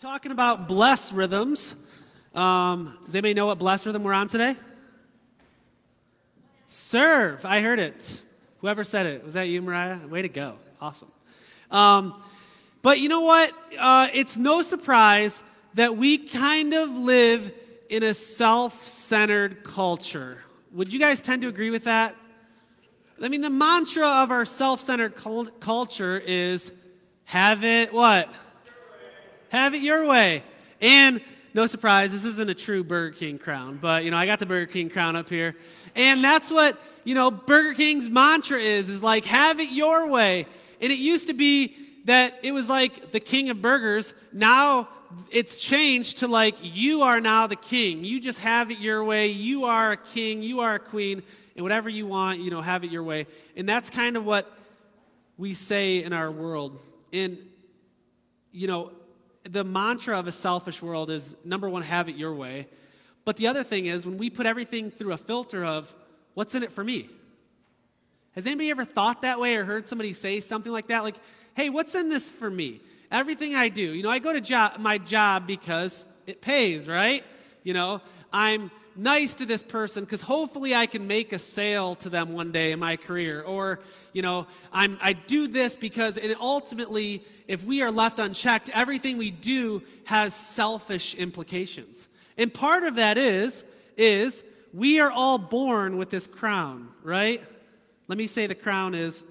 Talking about bless rhythms. Um, does anybody know what bless rhythm we're on today? Serve. I heard it. Whoever said it. Was that you, Mariah? Way to go. Awesome. Um, but you know what? Uh, it's no surprise that we kind of live in a self centered culture. Would you guys tend to agree with that? I mean, the mantra of our self centered culture is have it what? Have it your way. And no surprise, this isn't a true Burger King crown, but you know, I got the Burger King crown up here. And that's what, you know, Burger King's mantra is, is like, have it your way. And it used to be that it was like the king of burgers. Now it's changed to like, you are now the king. You just have it your way. You are a king. You are a queen. And whatever you want, you know, have it your way. And that's kind of what we say in our world. And, you know, the mantra of a selfish world is number one, have it your way. But the other thing is when we put everything through a filter of what's in it for me. Has anybody ever thought that way or heard somebody say something like that? Like, hey, what's in this for me? Everything I do. You know, I go to job, my job because it pays, right? You know, I'm nice to this person because hopefully I can make a sale to them one day in my career. Or, you know, I'm, I do this because and ultimately, if we are left unchecked, everything we do has selfish implications. And part of that is, is we are all born with this crown, right? Let me say the crown is,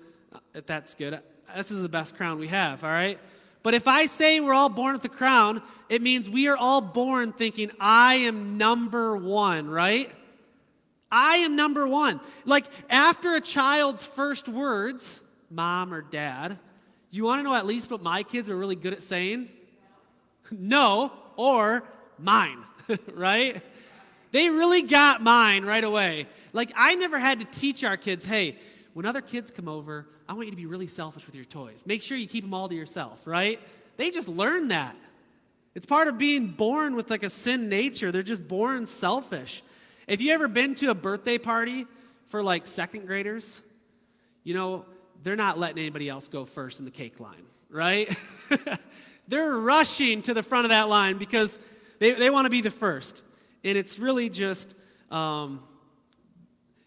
if that's good, this is the best crown we have, all right? But if I say we're all born with the crown, it means we are all born thinking, I am number one, right? I am number one. Like after a child's first words, mom or dad, you want to know at least what my kids are really good at saying? No, or mine, right? They really got mine right away. Like I never had to teach our kids, hey, when other kids come over, I want you to be really selfish with your toys. Make sure you keep them all to yourself, right? They just learn that. It's part of being born with like a sin nature. They're just born selfish. If you ever been to a birthday party for like second graders, you know, they're not letting anybody else go first in the cake line, right? they're rushing to the front of that line because they, they want to be the first. And it's really just, um,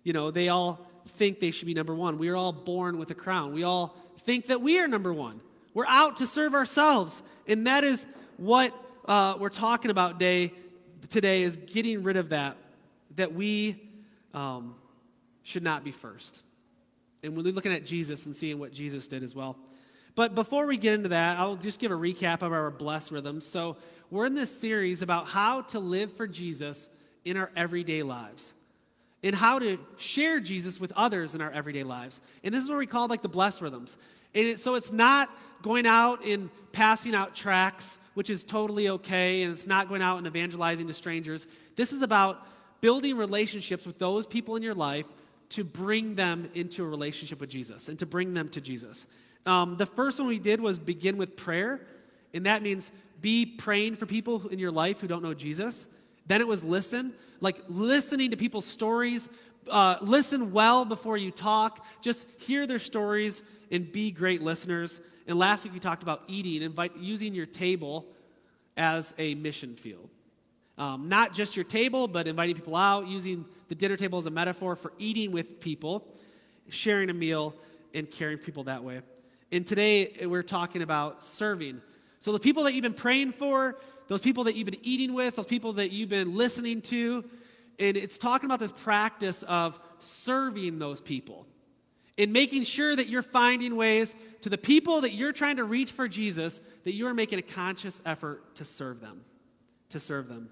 you know, they all think they should be number one. We are all born with a crown. We all think that we are number one. We're out to serve ourselves. And that is what uh, we're talking about day, today is getting rid of that, that we um, should not be first. And we're looking at Jesus and seeing what Jesus did as well. But before we get into that, I'll just give a recap of our blessed rhythms. So we're in this series about how to live for Jesus in our everyday lives and how to share Jesus with others in our everyday lives. And this is what we call like the blessed rhythms. And it, so it's not going out and passing out tracts, which is totally okay, and it's not going out and evangelizing to strangers. This is about building relationships with those people in your life to bring them into a relationship with Jesus and to bring them to Jesus. Um, the first one we did was begin with prayer, and that means be praying for people in your life who don't know Jesus. Then it was listen, like listening to people's stories. Uh, listen well before you talk. Just hear their stories and be great listeners. And last week we talked about eating, invite using your table as a mission field. Um, not just your table, but inviting people out, using the dinner table as a metaphor for eating with people, sharing a meal, and caring people that way. And today we're talking about serving. So the people that you've been praying for, those people that you've been eating with, those people that you've been listening to. And it's talking about this practice of serving those people and making sure that you're finding ways to the people that you're trying to reach for Jesus, that you are making a conscious effort to serve them. To serve them.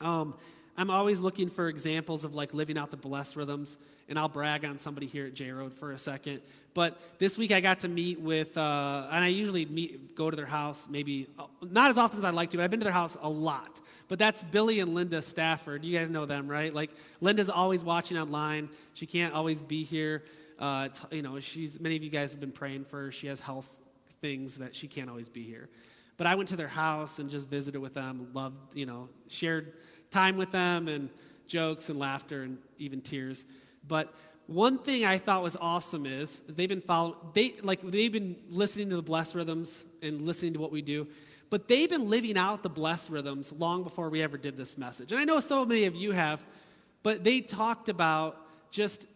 Um, I'm always looking for examples of like living out the blessed rhythms, and I'll brag on somebody here at J Road for a second. But this week I got to meet with, uh, and I usually meet, go to their house maybe uh, not as often as I'd like to, but I've been to their house a lot. But that's Billy and Linda Stafford. You guys know them, right? Like Linda's always watching online. She can't always be here. Uh, you know, she's many of you guys have been praying for her. She has health things that she can't always be here. But I went to their house and just visited with them, loved, you know, shared time with them and jokes and laughter and even tears. But one thing I thought was awesome is, they've been following they like they've been listening to the blessed rhythms and listening to what we do. But they've been living out the blessed rhythms long before we ever did this message. And I know so many of you have, but they talked about just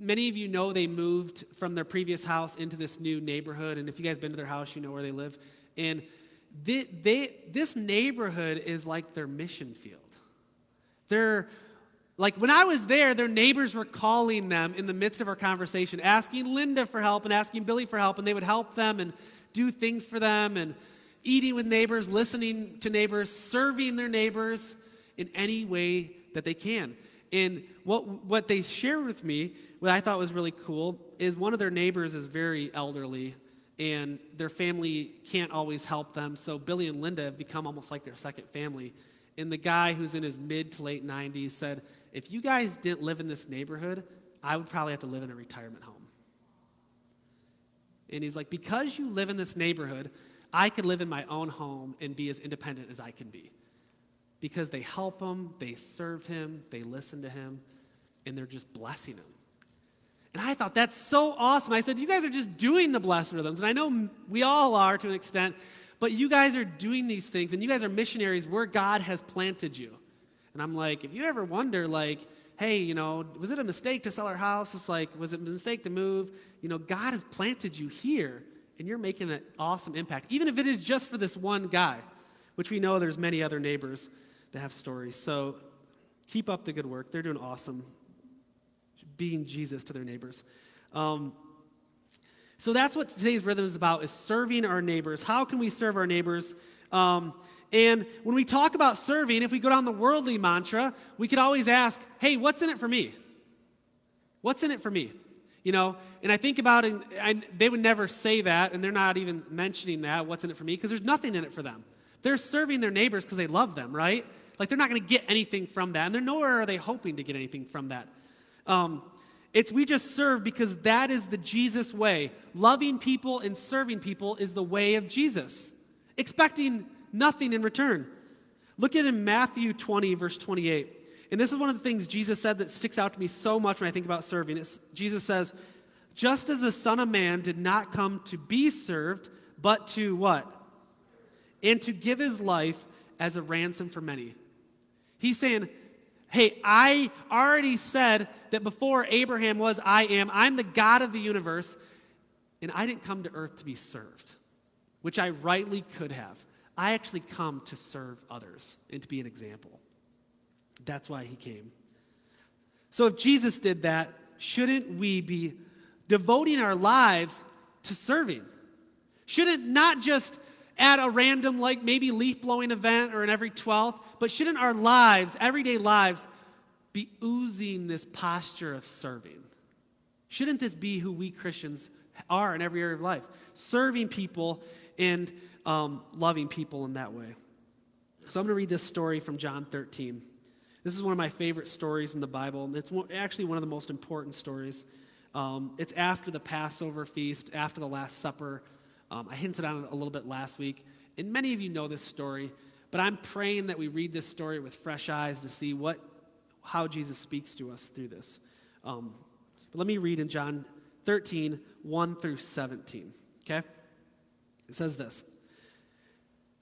many of you know they moved from their previous house into this new neighborhood. And if you guys been to their house, you know where they live. And they, they, this neighborhood is like their mission field. They're like when I was there, their neighbors were calling them in the midst of our conversation, asking Linda for help and asking Billy for help, and they would help them and do things for them and eating with neighbors, listening to neighbors, serving their neighbors in any way that they can. And what, what they shared with me, what I thought was really cool, is one of their neighbors is very elderly and their family can't always help them. So Billy and Linda have become almost like their second family. And the guy who's in his mid to late 90s said, If you guys didn't live in this neighborhood, I would probably have to live in a retirement home. And he's like, Because you live in this neighborhood, I could live in my own home and be as independent as I can be. Because they help him, they serve him, they listen to him, and they're just blessing him. And I thought that's so awesome. I said, You guys are just doing the blessed rhythms. And I know we all are to an extent, but you guys are doing these things, and you guys are missionaries where God has planted you. And I'm like, if you ever wonder, like, hey, you know, was it a mistake to sell our house? It's like, was it a mistake to move? You know, God has planted you here and you're making an awesome impact, even if it is just for this one guy, which we know there's many other neighbors that have stories. So keep up the good work. They're doing awesome, being Jesus to their neighbors. Um, so that's what today's rhythm is about: is serving our neighbors. How can we serve our neighbors? Um, and when we talk about serving, if we go down the worldly mantra, we could always ask, "Hey, what's in it for me? What's in it for me?" You know, and I think about it, and they would never say that, and they're not even mentioning that, what's in it for me, because there's nothing in it for them. They're serving their neighbors because they love them, right? Like they're not going to get anything from that, and they're nowhere are they hoping to get anything from that. Um, it's we just serve because that is the Jesus way. Loving people and serving people is the way of Jesus, expecting nothing in return. Look at in Matthew 20, verse 28. And this is one of the things Jesus said that sticks out to me so much when I think about serving. It's, Jesus says, just as the Son of Man did not come to be served, but to what? And to give his life as a ransom for many. He's saying, hey, I already said that before Abraham was, I am. I'm the God of the universe, and I didn't come to earth to be served, which I rightly could have. I actually come to serve others and to be an example. That's why he came. So if Jesus did that, shouldn't we be devoting our lives to serving? Shouldn't not just at a random, like maybe leaf blowing event or in every 12th, but shouldn't our lives, everyday lives, be oozing this posture of serving? Shouldn't this be who we Christians are in every area of life? Serving people and um, loving people in that way. So I'm going to read this story from John 13. This is one of my favorite stories in the Bible. It's actually one of the most important stories. Um, it's after the Passover feast, after the Last Supper. Um, I hinted on it a little bit last week. And many of you know this story, but I'm praying that we read this story with fresh eyes to see what, how Jesus speaks to us through this. Um, but let me read in John 13, 1 through 17. Okay? It says this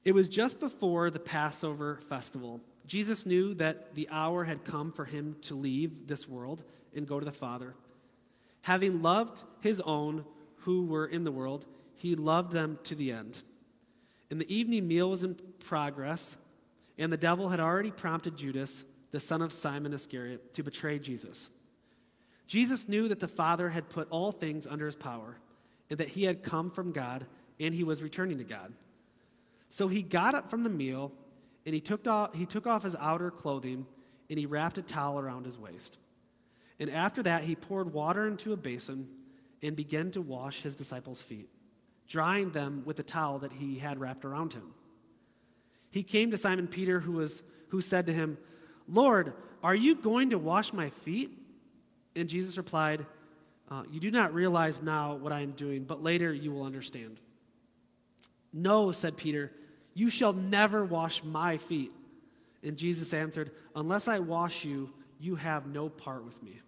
It was just before the Passover festival Jesus knew that the hour had come for him to leave this world and go to the Father. Having loved his own who were in the world, he loved them to the end. And the evening meal was in progress, and the devil had already prompted Judas, the son of Simon Iscariot, to betray Jesus. Jesus knew that the Father had put all things under his power, and that he had come from God, and he was returning to God. So he got up from the meal and he took, off, he took off his outer clothing and he wrapped a towel around his waist. And after that, he poured water into a basin and began to wash his disciples' feet, drying them with the towel that he had wrapped around him. He came to Simon Peter, who, was, who said to him, Lord, are you going to wash my feet? And Jesus replied, uh, You do not realize now what I am doing, but later you will understand. No, said Peter. You shall never wash my feet. And Jesus answered, Unless I wash you, you have no part with me.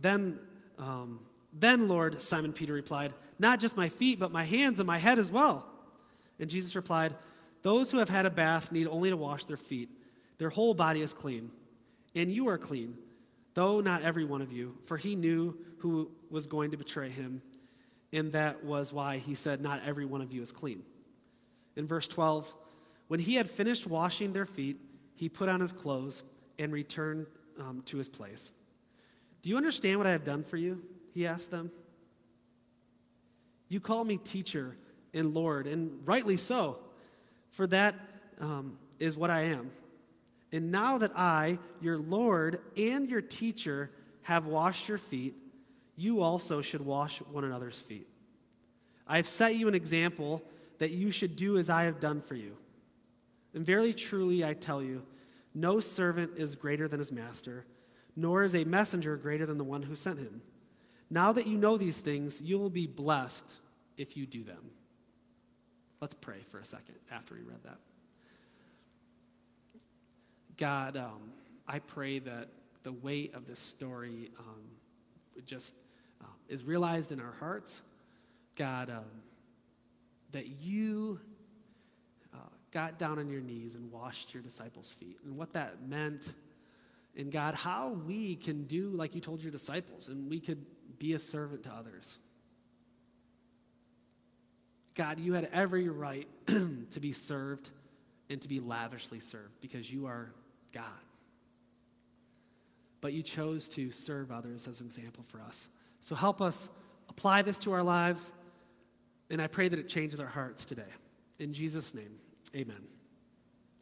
Then, um, then, Lord, Simon Peter replied, Not just my feet, but my hands and my head as well. And Jesus replied, Those who have had a bath need only to wash their feet. Their whole body is clean. And you are clean, though not every one of you. For he knew who was going to betray him. And that was why he said, Not every one of you is clean. In verse 12, when he had finished washing their feet, he put on his clothes and returned um, to his place. Do you understand what I have done for you? He asked them. You call me teacher and Lord, and rightly so, for that um, is what I am. And now that I, your Lord and your teacher, have washed your feet, you also should wash one another's feet. I have set you an example that you should do as I have done for you. And verily, truly, I tell you, no servant is greater than his master, nor is a messenger greater than the one who sent him. Now that you know these things, you will be blessed if you do them. Let's pray for a second after we read that. God, um, I pray that the weight of this story um, just uh, is realized in our hearts. God, um, that you uh, got down on your knees and washed your disciples' feet, and what that meant. And God, how we can do like you told your disciples, and we could be a servant to others. God, you had every right to be served and to be lavishly served because you are God. But you chose to serve others as an example for us. So help us apply this to our lives, and I pray that it changes our hearts today. In Jesus' name, amen.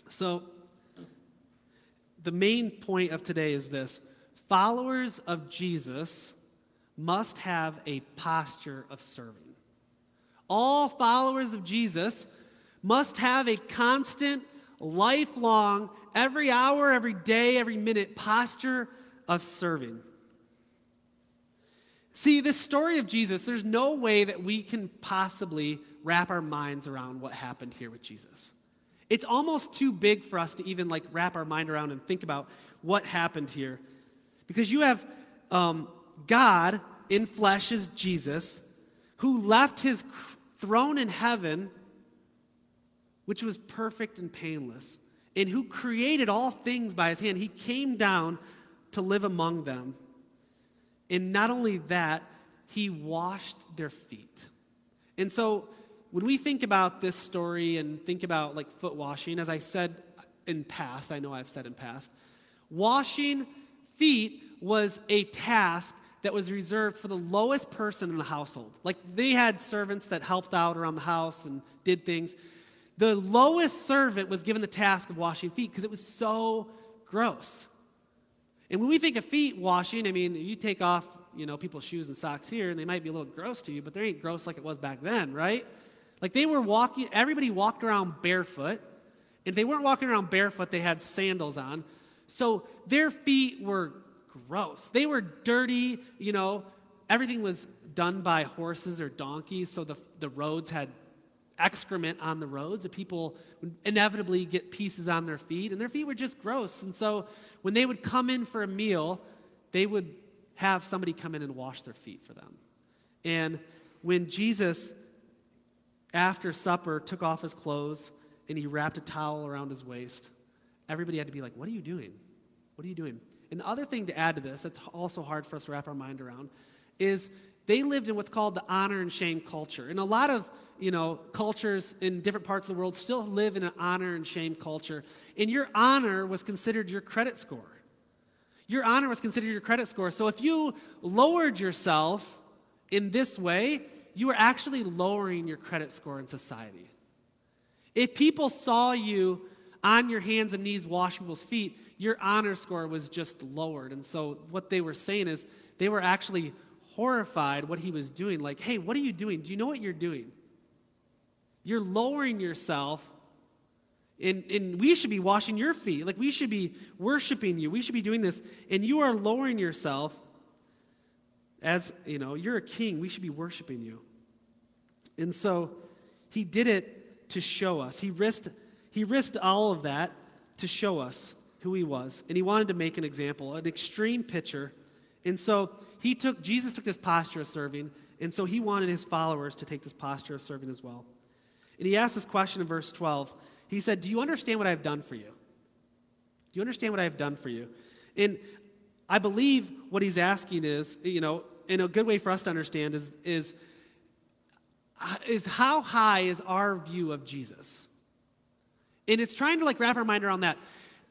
So, the main point of today is this followers of Jesus must have a posture of serving. All followers of Jesus must have a constant, lifelong, every hour, every day, every minute posture of serving. See, this story of Jesus, there's no way that we can possibly wrap our minds around what happened here with Jesus. It's almost too big for us to even like wrap our mind around and think about what happened here. Because you have um, God in flesh is Jesus, who left his throne in heaven, which was perfect and painless, and who created all things by his hand. He came down to live among them. And not only that, he washed their feet. And so when we think about this story and think about like foot washing, as I said in past, I know I've said in past, washing feet was a task that was reserved for the lowest person in the household. Like they had servants that helped out around the house and did things. The lowest servant was given the task of washing feet because it was so gross. And when we think of feet washing, I mean, you take off, you know, people's shoes and socks here, and they might be a little gross to you, but they ain't gross like it was back then, right? Like they were walking, everybody walked around barefoot. If they weren't walking around barefoot, they had sandals on. So their feet were gross. They were dirty, you know, everything was done by horses or donkeys, so the, the roads had excrement on the roads, and people would inevitably get pieces on their feet, and their feet were just gross. And so when they would come in for a meal, they would have somebody come in and wash their feet for them. And when Jesus, after supper, took off his clothes and he wrapped a towel around his waist, everybody had to be like, What are you doing? What are you doing? And the other thing to add to this, that's also hard for us to wrap our mind around, is they lived in what's called the honor and shame culture. And a lot of you know, cultures in different parts of the world still live in an honor and shame culture. And your honor was considered your credit score. Your honor was considered your credit score. So if you lowered yourself in this way, you were actually lowering your credit score in society. If people saw you on your hands and knees wash people's feet, your honor score was just lowered. And so what they were saying is they were actually horrified what he was doing. Like, hey, what are you doing? Do you know what you're doing? You're lowering yourself. And, and we should be washing your feet. Like we should be worshiping you. We should be doing this. And you are lowering yourself as, you know, you're a king. We should be worshiping you. And so he did it to show us. He risked, he risked all of that to show us who he was. And he wanted to make an example, an extreme picture. And so he took, Jesus took this posture of serving, and so he wanted his followers to take this posture of serving as well. And he asked this question in verse 12. He said, Do you understand what I've done for you? Do you understand what I've done for you? And I believe what he's asking is, you know, and a good way for us to understand is, is, is how high is our view of Jesus? And it's trying to like wrap our mind around that.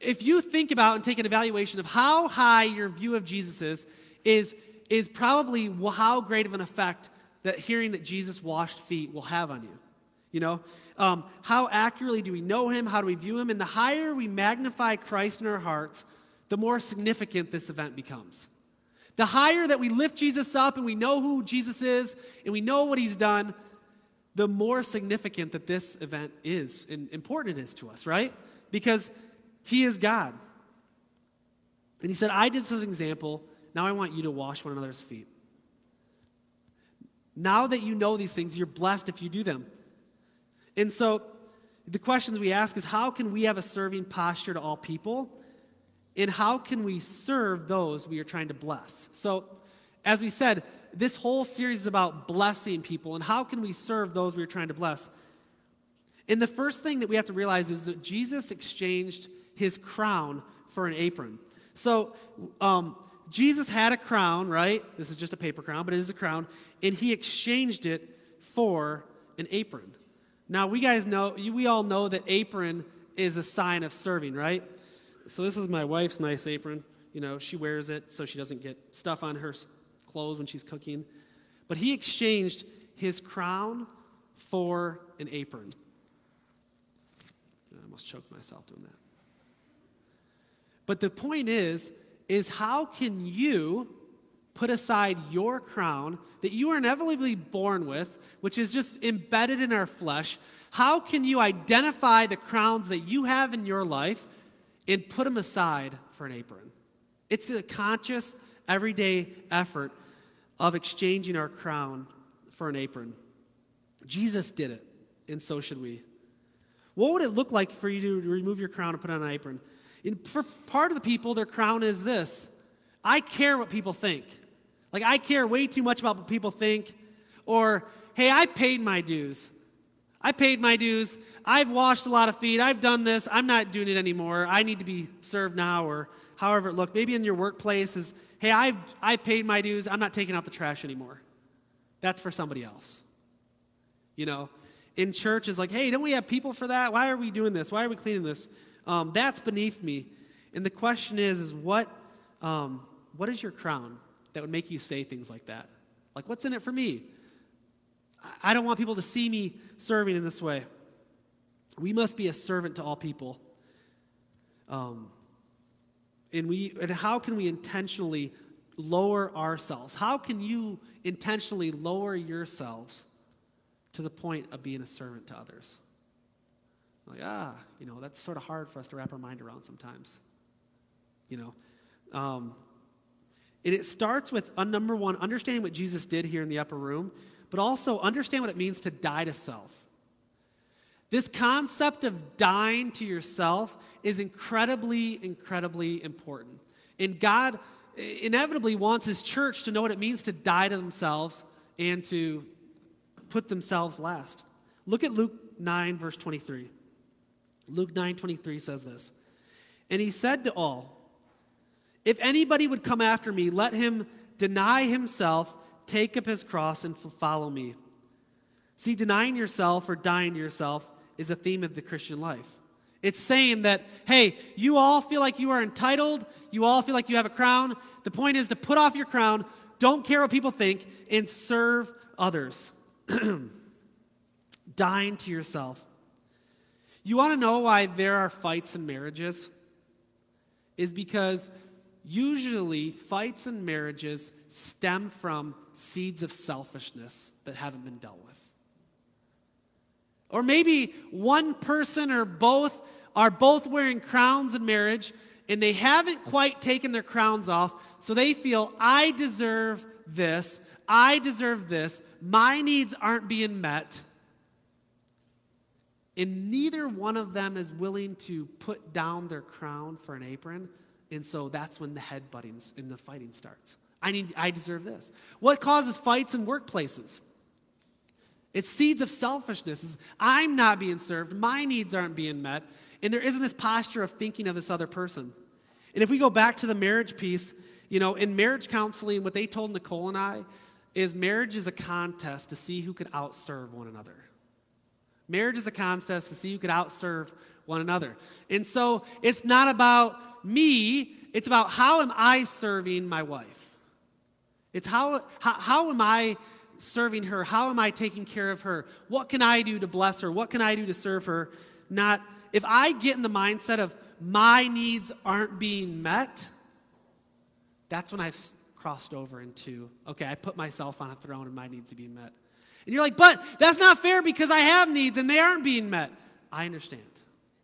If you think about and take an evaluation of how high your view of Jesus is, is, is probably how great of an effect that hearing that Jesus washed feet will have on you. You know, um, how accurately do we know him? How do we view him? And the higher we magnify Christ in our hearts, the more significant this event becomes. The higher that we lift Jesus up and we know who Jesus is and we know what he's done, the more significant that this event is and important it is to us, right? Because he is God. And he said, I did such an example. Now I want you to wash one another's feet. Now that you know these things, you're blessed if you do them. And so the questions we ask is how can we have a serving posture to all people? And how can we serve those we are trying to bless? So, as we said, this whole series is about blessing people and how can we serve those we are trying to bless. And the first thing that we have to realize is that Jesus exchanged his crown for an apron. So, um, Jesus had a crown, right? This is just a paper crown, but it is a crown, and he exchanged it for an apron. Now, we guys know, we all know that apron is a sign of serving, right? So, this is my wife's nice apron. You know, she wears it so she doesn't get stuff on her clothes when she's cooking. But he exchanged his crown for an apron. I almost choked myself doing that. But the point is, is how can you put aside your crown that you are inevitably born with, which is just embedded in our flesh. How can you identify the crowns that you have in your life and put them aside for an apron? It's a conscious, everyday effort of exchanging our crown for an apron. Jesus did it, and so should we. What would it look like for you to remove your crown and put on an apron? For part of the people, their crown is this I care what people think. Like, I care way too much about what people think. Or, hey, I paid my dues. I paid my dues. I've washed a lot of feet. I've done this. I'm not doing it anymore. I need to be served now, or however it looked. Maybe in your workplace is, hey, I've, I paid my dues. I'm not taking out the trash anymore. That's for somebody else. You know, in church is like, hey, don't we have people for that? Why are we doing this? Why are we cleaning this? Um, that's beneath me. And the question is, is what, um, what is your crown? that would make you say things like that. Like, what's in it for me? I don't want people to see me serving in this way. We must be a servant to all people. Um, and, we, and how can we intentionally lower ourselves? How can you intentionally lower yourselves to the point of being a servant to others? Like, ah, you know, that's sort of hard for us to wrap our mind around sometimes. You know, um, and it starts with, uh, number one, understanding what Jesus did here in the upper room, but also understand what it means to die to self. This concept of dying to yourself is incredibly, incredibly important. And God inevitably wants His church to know what it means to die to themselves and to put themselves last. Look at Luke 9, verse 23. Luke 9, 23 says this. And he said to all, if anybody would come after me, let him deny himself, take up his cross, and follow me. See, denying yourself or dying to yourself is a theme of the Christian life. It's saying that, hey, you all feel like you are entitled, you all feel like you have a crown. The point is to put off your crown, don't care what people think, and serve others. dying to yourself. You want to know why there are fights in marriages? Is because usually fights and marriages stem from seeds of selfishness that haven't been dealt with. Or maybe one person or both are both wearing crowns in marriage and they haven't quite taken their crowns off, so they feel, I deserve this, I deserve this, my needs aren't being met. And neither one of them is willing to put down their crown for an apron and so that's when the headbutting and the fighting starts. I need I deserve this. What causes fights in workplaces? It's seeds of selfishness. It's, I'm not being served, my needs aren't being met, and there isn't this posture of thinking of this other person. And if we go back to the marriage piece, you know, in marriage counseling, what they told Nicole and I is marriage is a contest to see who could outserve one another. Marriage is a contest to see who could outserve one another. And so it's not about me, it's about how am I serving my wife? It's how, how, how am I serving her? How am I taking care of her? What can I do to bless her? What can I do to serve her? Not, if I get in the mindset of my needs aren't being met, that's when I've crossed over into, okay, I put myself on a throne and my needs are being met. And you're like, but that's not fair because I have needs and they aren't being met. I understand.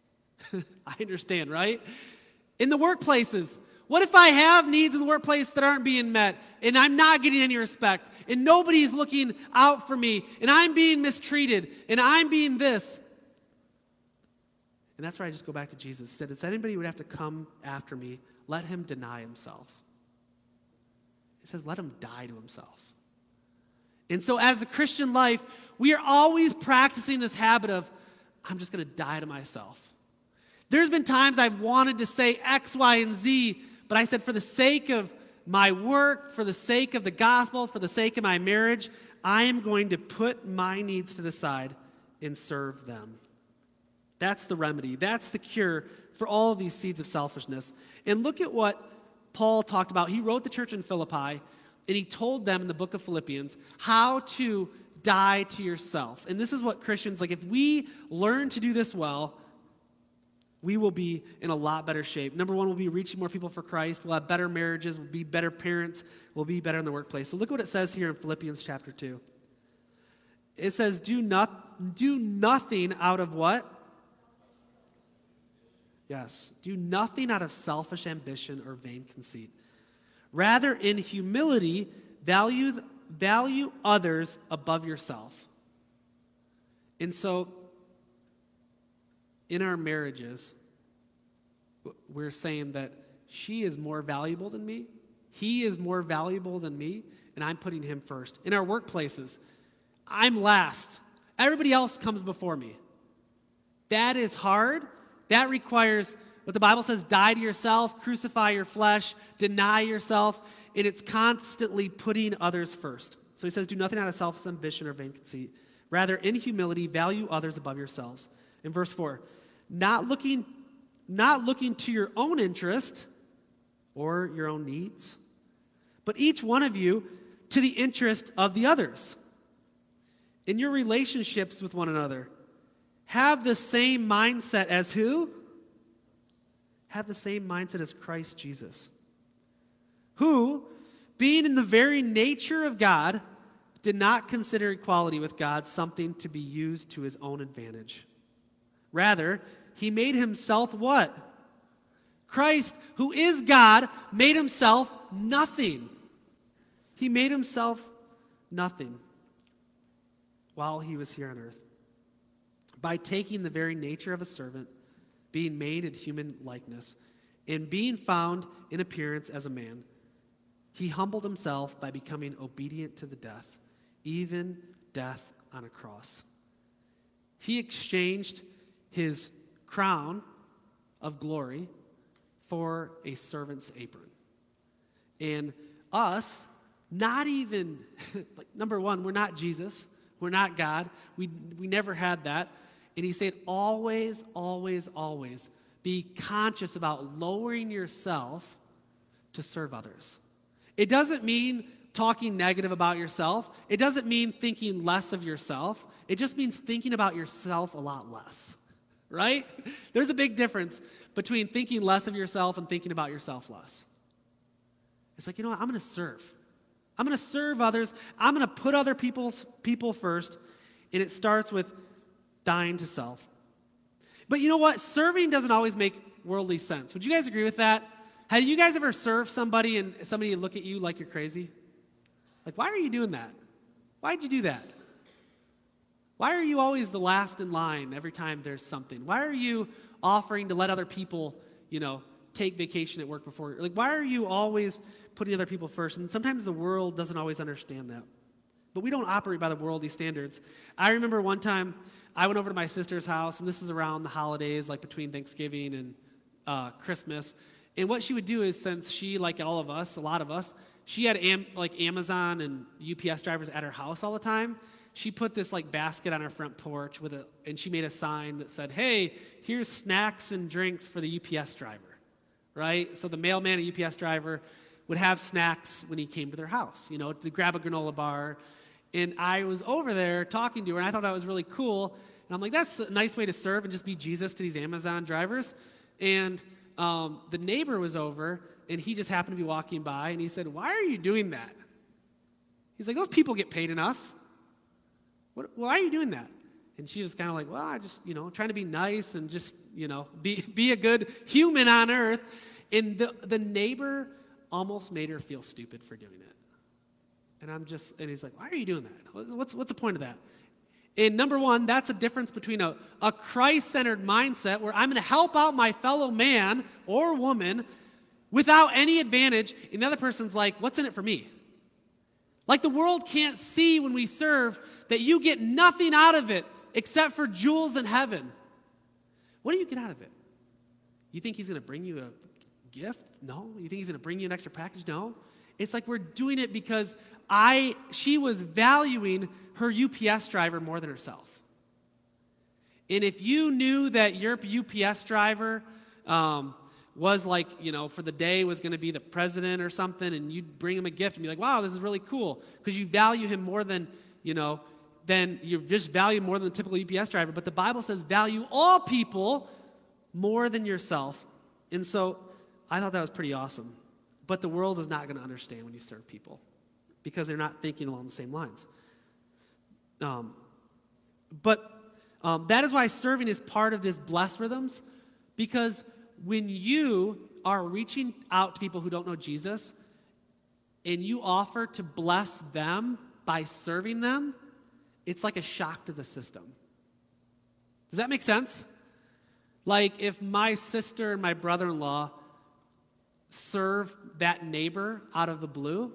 I understand, right? In the workplaces, what if I have needs in the workplace that aren't being met and I'm not getting any respect and nobody's looking out for me and I'm being mistreated and I'm being this? And that's where I just go back to Jesus. He said, if anybody would have to come after me, let him deny himself. He says, let him die to himself. And so, as a Christian life, we are always practicing this habit of, I'm just going to die to myself. There's been times I've wanted to say X, Y, and Z, but I said, for the sake of my work, for the sake of the gospel, for the sake of my marriage, I am going to put my needs to the side and serve them. That's the remedy. That's the cure for all of these seeds of selfishness. And look at what Paul talked about. He wrote the church in Philippi, and he told them in the book of Philippians how to die to yourself. And this is what Christians like. If we learn to do this well, we will be in a lot better shape. Number one, we'll be reaching more people for Christ. We'll have better marriages. We'll be better parents. We'll be better in the workplace. So look what it says here in Philippians chapter 2. It says, Do, not, do nothing out of what? Yes. Do nothing out of selfish ambition or vain conceit. Rather, in humility, value, value others above yourself. And so, in our marriages, we're saying that she is more valuable than me, he is more valuable than me, and I'm putting him first. In our workplaces, I'm last. Everybody else comes before me. That is hard. That requires what the Bible says die to yourself, crucify your flesh, deny yourself, and it's constantly putting others first. So he says, Do nothing out of selfish ambition or vain conceit. Rather, in humility, value others above yourselves. In verse 4, not looking, not looking to your own interest or your own needs, but each one of you to the interest of the others. In your relationships with one another, have the same mindset as who? Have the same mindset as Christ Jesus, who, being in the very nature of God, did not consider equality with God something to be used to his own advantage. Rather, he made himself what? Christ, who is God, made himself nothing. He made himself nothing while he was here on earth. By taking the very nature of a servant, being made in human likeness, and being found in appearance as a man, he humbled himself by becoming obedient to the death, even death on a cross. He exchanged his crown of glory for a servant's apron. And us, not even, like, number one, we're not Jesus. We're not God. We, we never had that. And he said, always, always, always be conscious about lowering yourself to serve others. It doesn't mean talking negative about yourself, it doesn't mean thinking less of yourself. It just means thinking about yourself a lot less right? There's a big difference between thinking less of yourself and thinking about yourself less. It's like, you know what? I'm going to serve. I'm going to serve others. I'm going to put other people's people first. And it starts with dying to self. But you know what? Serving doesn't always make worldly sense. Would you guys agree with that? Have you guys ever served somebody and somebody look at you like you're crazy? Like, why are you doing that? Why'd you do that? Why are you always the last in line every time there's something? Why are you offering to let other people, you know, take vacation at work before? Like, why are you always putting other people first? And sometimes the world doesn't always understand that. But we don't operate by the worldly standards. I remember one time I went over to my sister's house, and this is around the holidays, like between Thanksgiving and uh, Christmas. And what she would do is, since she, like all of us, a lot of us, she had am- like Amazon and UPS drivers at her house all the time. She put this like basket on her front porch with a, and she made a sign that said, "Hey, here's snacks and drinks for the UPS driver." Right? So the mailman and UPS driver would have snacks when he came to their house, you know, to grab a granola bar. And I was over there talking to her, and I thought that was really cool. And I'm like, that's a nice way to serve and just be Jesus to these Amazon drivers. And um, the neighbor was over, and he just happened to be walking by, and he said, Why are you doing that? He's like, Those people get paid enough. What, why are you doing that? And she was kind of like, Well, I just, you know, trying to be nice and just, you know, be, be a good human on earth. And the, the neighbor almost made her feel stupid for doing it. And I'm just, and he's like, Why are you doing that? What's, what's the point of that? And number one, that's a difference between a, a Christ centered mindset where I'm going to help out my fellow man or woman without any advantage. And the other person's like, What's in it for me? Like the world can't see when we serve that you get nothing out of it except for jewels in heaven. What do you get out of it? You think he's going to bring you a gift? No. You think he's going to bring you an extra package? No. It's like we're doing it because I she was valuing her UPS driver more than herself. And if you knew that your UPS driver um, was like, you know, for the day was going to be the president or something, and you'd bring him a gift and be like, wow, this is really cool, because you value him more than, you know, than you're just value more than the typical UPS driver. But the Bible says value all people more than yourself. And so I thought that was pretty awesome. But the world is not going to understand when you serve people because they're not thinking along the same lines. Um, but um, that is why serving is part of this blessed rhythms because when you are reaching out to people who don't know Jesus and you offer to bless them by serving them, it's like a shock to the system. Does that make sense? Like if my sister and my brother in law serve that neighbor out of the blue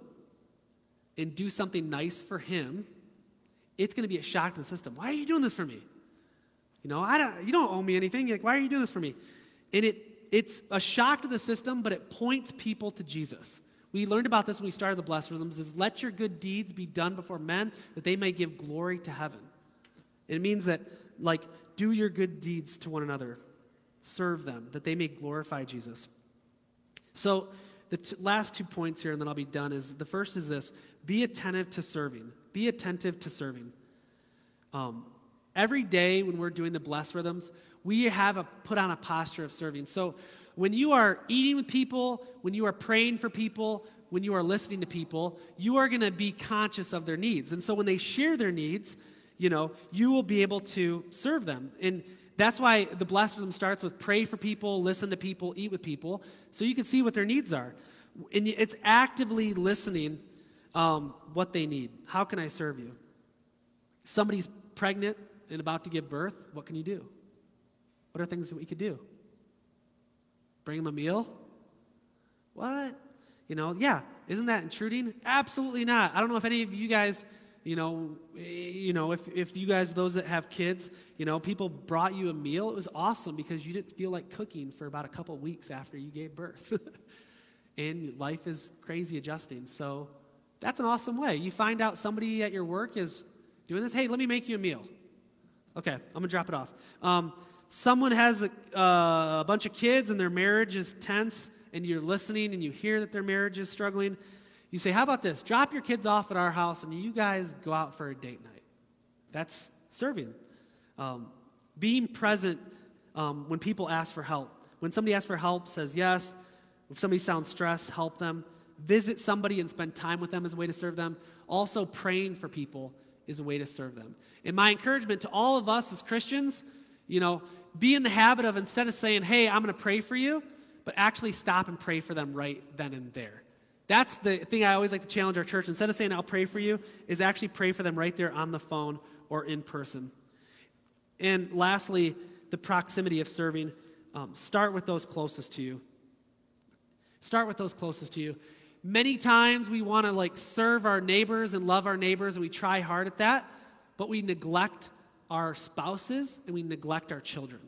and do something nice for him, it's going to be a shock to the system. Why are you doing this for me? You know, I don't, you don't owe me anything. Like, why are you doing this for me? And it, it's a shock to the system, but it points people to Jesus. We learned about this when we started the Blessed Rhythms is let your good deeds be done before men that they may give glory to heaven. It means that, like, do your good deeds to one another, serve them, that they may glorify Jesus. So, the t- last two points here, and then I'll be done, is the first is this be attentive to serving. Be attentive to serving. Um, every day when we're doing the blessed rhythms, we have a put on a posture of serving. So when you are eating with people, when you are praying for people, when you are listening to people, you are going to be conscious of their needs. And so when they share their needs, you know, you will be able to serve them. And that's why the blessed rhythm starts with pray for people, listen to people, eat with people, so you can see what their needs are. And it's actively listening um, what they need. How can I serve you? Somebody's pregnant and about to give birth. What can you do? What are things that we could do? Bring them a meal? What? You know, yeah. Isn't that intruding? Absolutely not. I don't know if any of you guys, you know, you know, if, if you guys, those that have kids, you know, people brought you a meal. It was awesome because you didn't feel like cooking for about a couple weeks after you gave birth. and life is crazy adjusting. So that's an awesome way. You find out somebody at your work is doing this. Hey, let me make you a meal. Okay, I'm gonna drop it off. Um, someone has a, uh, a bunch of kids and their marriage is tense, and you're listening and you hear that their marriage is struggling. You say, How about this? Drop your kids off at our house and you guys go out for a date night. That's serving. Um, being present um, when people ask for help. When somebody asks for help, says yes. If somebody sounds stressed, help them visit somebody and spend time with them is a way to serve them. Also, praying for people is a way to serve them. And my encouragement to all of us as Christians, you know, be in the habit of instead of saying, hey, I'm going to pray for you, but actually stop and pray for them right then and there. That's the thing I always like to challenge our church. Instead of saying, I'll pray for you, is actually pray for them right there on the phone or in person. And lastly, the proximity of serving. Um, start with those closest to you. Start with those closest to you. many times we want to like serve our neighbors and love our neighbors, and we try hard at that, but we neglect our spouses and we neglect our children.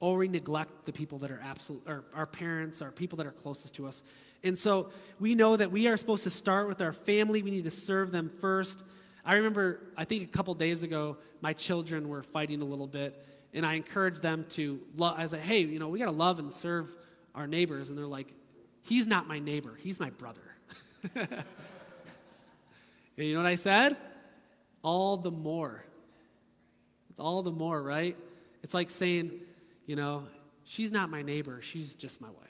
Or we neglect the people that are absolute, or our parents, our people that are closest to us. And so we know that we are supposed to start with our family. We need to serve them first. I remember, I think a couple days ago, my children were fighting a little bit, and I encouraged them to love. I like, hey, you know, we got to love and serve our neighbors. And they're like, he's not my neighbor, he's my brother. you know what I said? All the more. It's all the more, right? It's like saying, you know, she's not my neighbor, she's just my wife.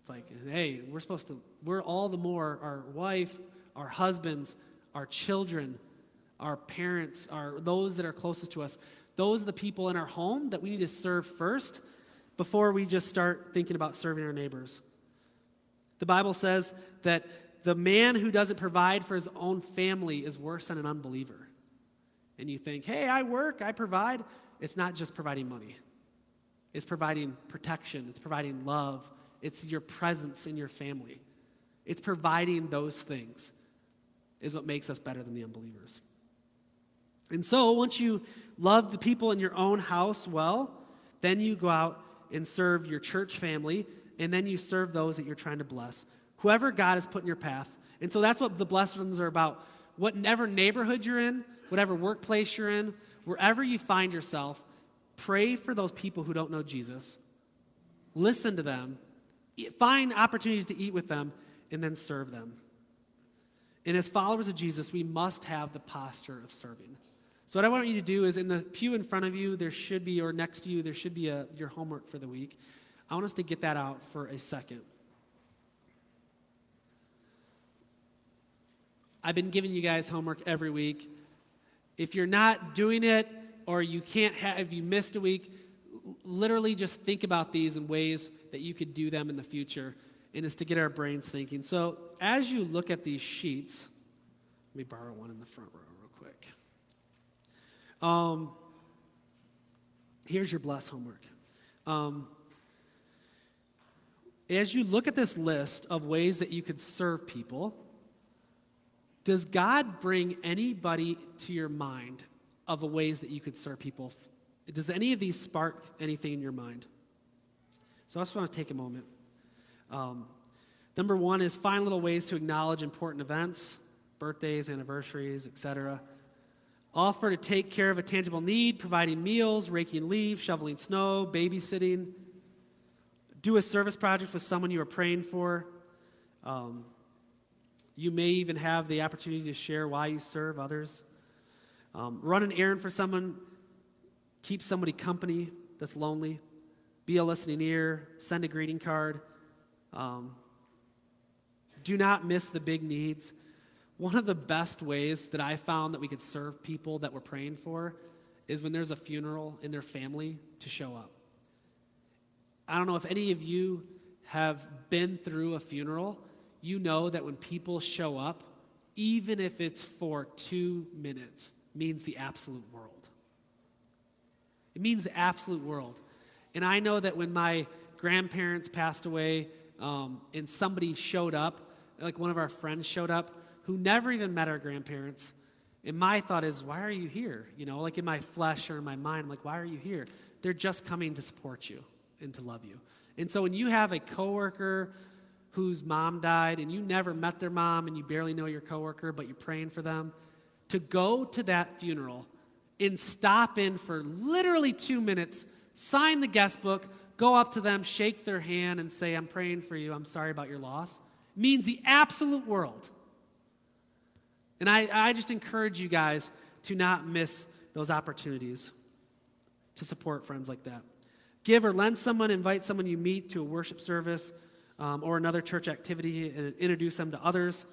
It's like, hey, we're supposed to, we're all the more our wife, our husbands, our children, our parents, our those that are closest to us. Those are the people in our home that we need to serve first before we just start thinking about serving our neighbors. The Bible says that the man who doesn't provide for his own family is worse than an unbeliever. And you think, hey, I work, I provide. It's not just providing money, it's providing protection, it's providing love, it's your presence in your family. It's providing those things is what makes us better than the unbelievers. And so, once you love the people in your own house well, then you go out and serve your church family, and then you serve those that you're trying to bless. Whoever God has put in your path. And so that's what the blessings are about. Whatever neighborhood you're in, whatever workplace you're in, wherever you find yourself, pray for those people who don't know Jesus. Listen to them. Find opportunities to eat with them, and then serve them. And as followers of Jesus, we must have the posture of serving. So, what I want you to do is in the pew in front of you, there should be, or next to you, there should be a, your homework for the week. I want us to get that out for a second. I've been giving you guys homework every week. If you're not doing it, or you can't have, if you missed a week, literally just think about these in ways that you could do them in the future, and it's to get our brains thinking. So, as you look at these sheets, let me borrow one in the front row. Real quick. Um, here's your bless homework. Um, as you look at this list of ways that you could serve people, does God bring anybody to your mind of the ways that you could serve people? Does any of these spark anything in your mind? So I just want to take a moment. Um, number one is find little ways to acknowledge important events, birthdays, anniversaries, etc. Offer to take care of a tangible need, providing meals, raking leaves, shoveling snow, babysitting. Do a service project with someone you are praying for. Um, you may even have the opportunity to share why you serve others. Um, run an errand for someone. Keep somebody company that's lonely. Be a listening ear. Send a greeting card. Um, do not miss the big needs. One of the best ways that I found that we could serve people that we're praying for is when there's a funeral in their family to show up. I don't know if any of you have been through a funeral, you know that when people show up, even if it's for two minutes, means the absolute world. It means the absolute world. And I know that when my grandparents passed away um, and somebody showed up, like one of our friends showed up, who never even met our grandparents. And my thought is, why are you here? You know, like in my flesh or in my mind, I'm like, why are you here? They're just coming to support you and to love you. And so when you have a coworker whose mom died and you never met their mom and you barely know your coworker, but you're praying for them, to go to that funeral and stop in for literally two minutes, sign the guest book, go up to them, shake their hand, and say, I'm praying for you, I'm sorry about your loss, means the absolute world. And I, I just encourage you guys to not miss those opportunities to support friends like that. Give or lend someone, invite someone you meet to a worship service um, or another church activity and introduce them to others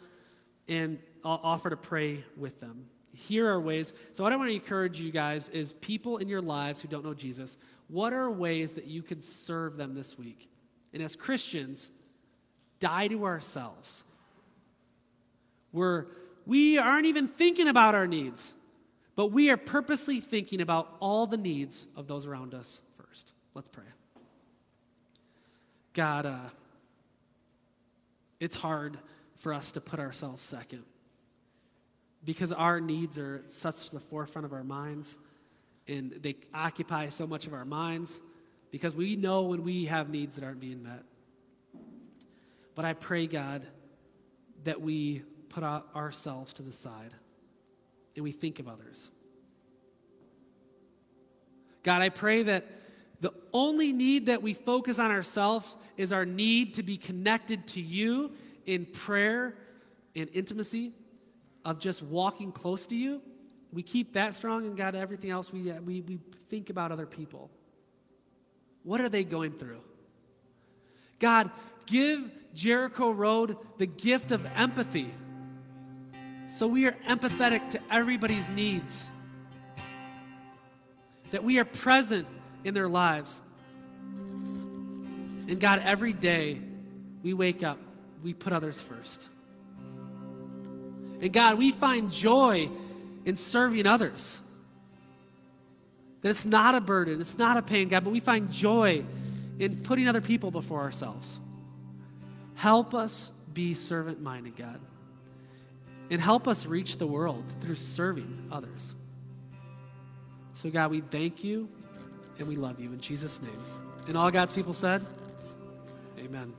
and offer to pray with them. Here are ways. So, what I want to encourage you guys is people in your lives who don't know Jesus, what are ways that you can serve them this week? And as Christians, die to ourselves. We're we aren't even thinking about our needs, but we are purposely thinking about all the needs of those around us first. Let's pray. God, uh, it's hard for us to put ourselves second because our needs are such the forefront of our minds and they occupy so much of our minds because we know when we have needs that aren't being met. But I pray, God, that we put ourselves to the side and we think of others. God, I pray that the only need that we focus on ourselves is our need to be connected to you in prayer and intimacy of just walking close to you. We keep that strong, and God, everything else, we, we, we think about other people. What are they going through? God, give Jericho Road the gift of empathy so we are empathetic to everybody's needs, that we are present in their lives. And God, every day we wake up, we put others first. And God, we find joy in serving others. That it's not a burden, it's not a pain, God, but we find joy in putting other people before ourselves. Help us be servant minded, God. And help us reach the world through serving others. So, God, we thank you and we love you in Jesus' name. And all God's people said, Amen.